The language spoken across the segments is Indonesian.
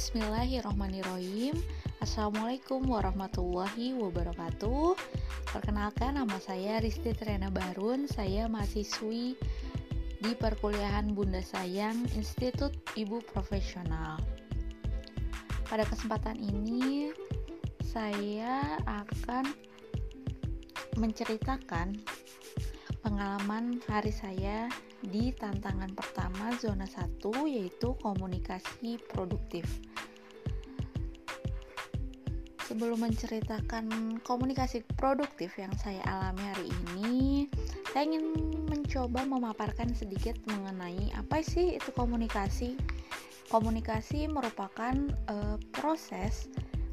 Bismillahirrohmanirrohim Assalamualaikum warahmatullahi wabarakatuh. Perkenalkan nama saya Risti Trena Barun. Saya mahasiswi di perkuliahan Bunda Sayang Institut Ibu Profesional. Pada kesempatan ini saya akan menceritakan pengalaman hari saya di tantangan pertama zona 1 yaitu komunikasi produktif. Sebelum menceritakan komunikasi produktif yang saya alami hari ini, saya ingin mencoba memaparkan sedikit mengenai apa sih itu komunikasi. Komunikasi merupakan e, proses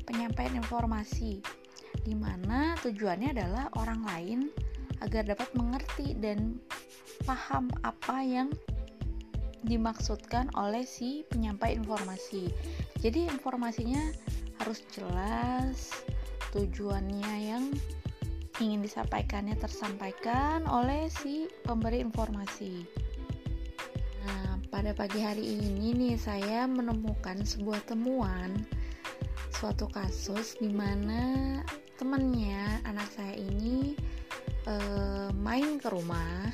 penyampaian informasi di mana tujuannya adalah orang lain agar dapat mengerti dan paham apa yang dimaksudkan oleh si penyampai informasi. Jadi informasinya harus jelas, tujuannya yang ingin disampaikannya tersampaikan oleh si pemberi informasi. Nah, pada pagi hari ini nih saya menemukan sebuah temuan suatu kasus di mana temannya anak saya ini e, main ke rumah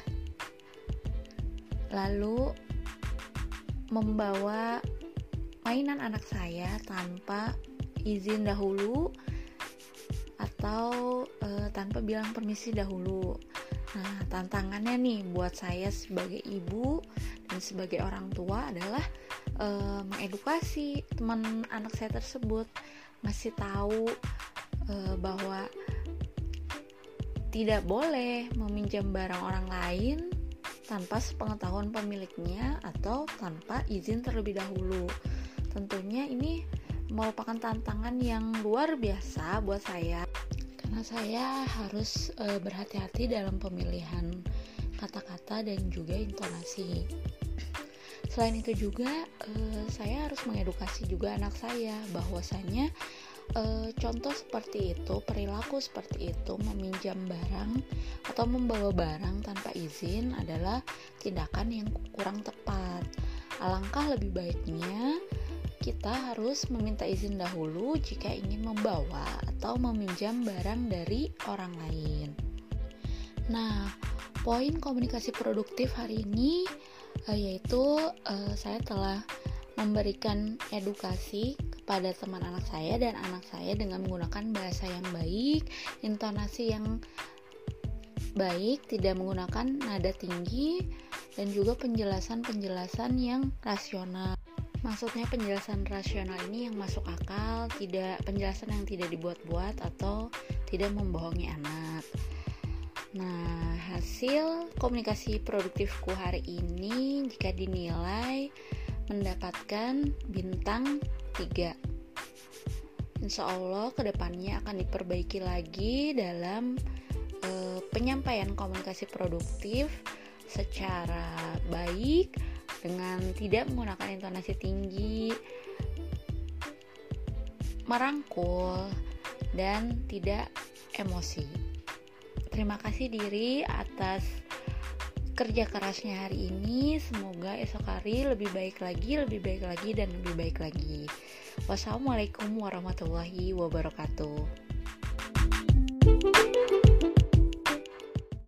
lalu membawa mainan anak saya tanpa izin dahulu atau e, tanpa bilang permisi dahulu. Nah, tantangannya nih buat saya sebagai ibu dan sebagai orang tua adalah e, mengedukasi teman anak saya tersebut, ngasih tahu e, bahwa tidak boleh meminjam barang orang lain tanpa sepengetahuan pemiliknya atau tanpa izin terlebih dahulu. Tentunya ini merupakan tantangan yang luar biasa buat saya karena saya harus e, berhati-hati dalam pemilihan kata-kata dan juga intonasi. Selain itu juga e, saya harus mengedukasi juga anak saya bahwasanya e, contoh seperti itu, perilaku seperti itu, meminjam barang atau membawa barang tanpa izin adalah tindakan yang kurang tepat. Alangkah lebih baiknya kita harus meminta izin dahulu jika ingin membawa atau meminjam barang dari orang lain. Nah, poin komunikasi produktif hari ini uh, yaitu uh, saya telah memberikan edukasi pada teman anak saya dan anak saya dengan menggunakan bahasa yang baik, intonasi yang baik, tidak menggunakan nada tinggi, dan juga penjelasan-penjelasan yang rasional. Maksudnya penjelasan rasional ini yang masuk akal, tidak penjelasan yang tidak dibuat-buat atau tidak membohongi anak. Nah, hasil komunikasi produktifku hari ini jika dinilai mendapatkan bintang 3 Insya Allah ke depannya akan diperbaiki lagi dalam e, penyampaian komunikasi produktif secara baik dengan tidak menggunakan intonasi tinggi, merangkul, dan tidak emosi. Terima kasih diri atas kerja kerasnya hari ini. Semoga esok hari lebih baik lagi lebih baik lagi dan lebih baik lagi. Wassalamualaikum warahmatullahi wabarakatuh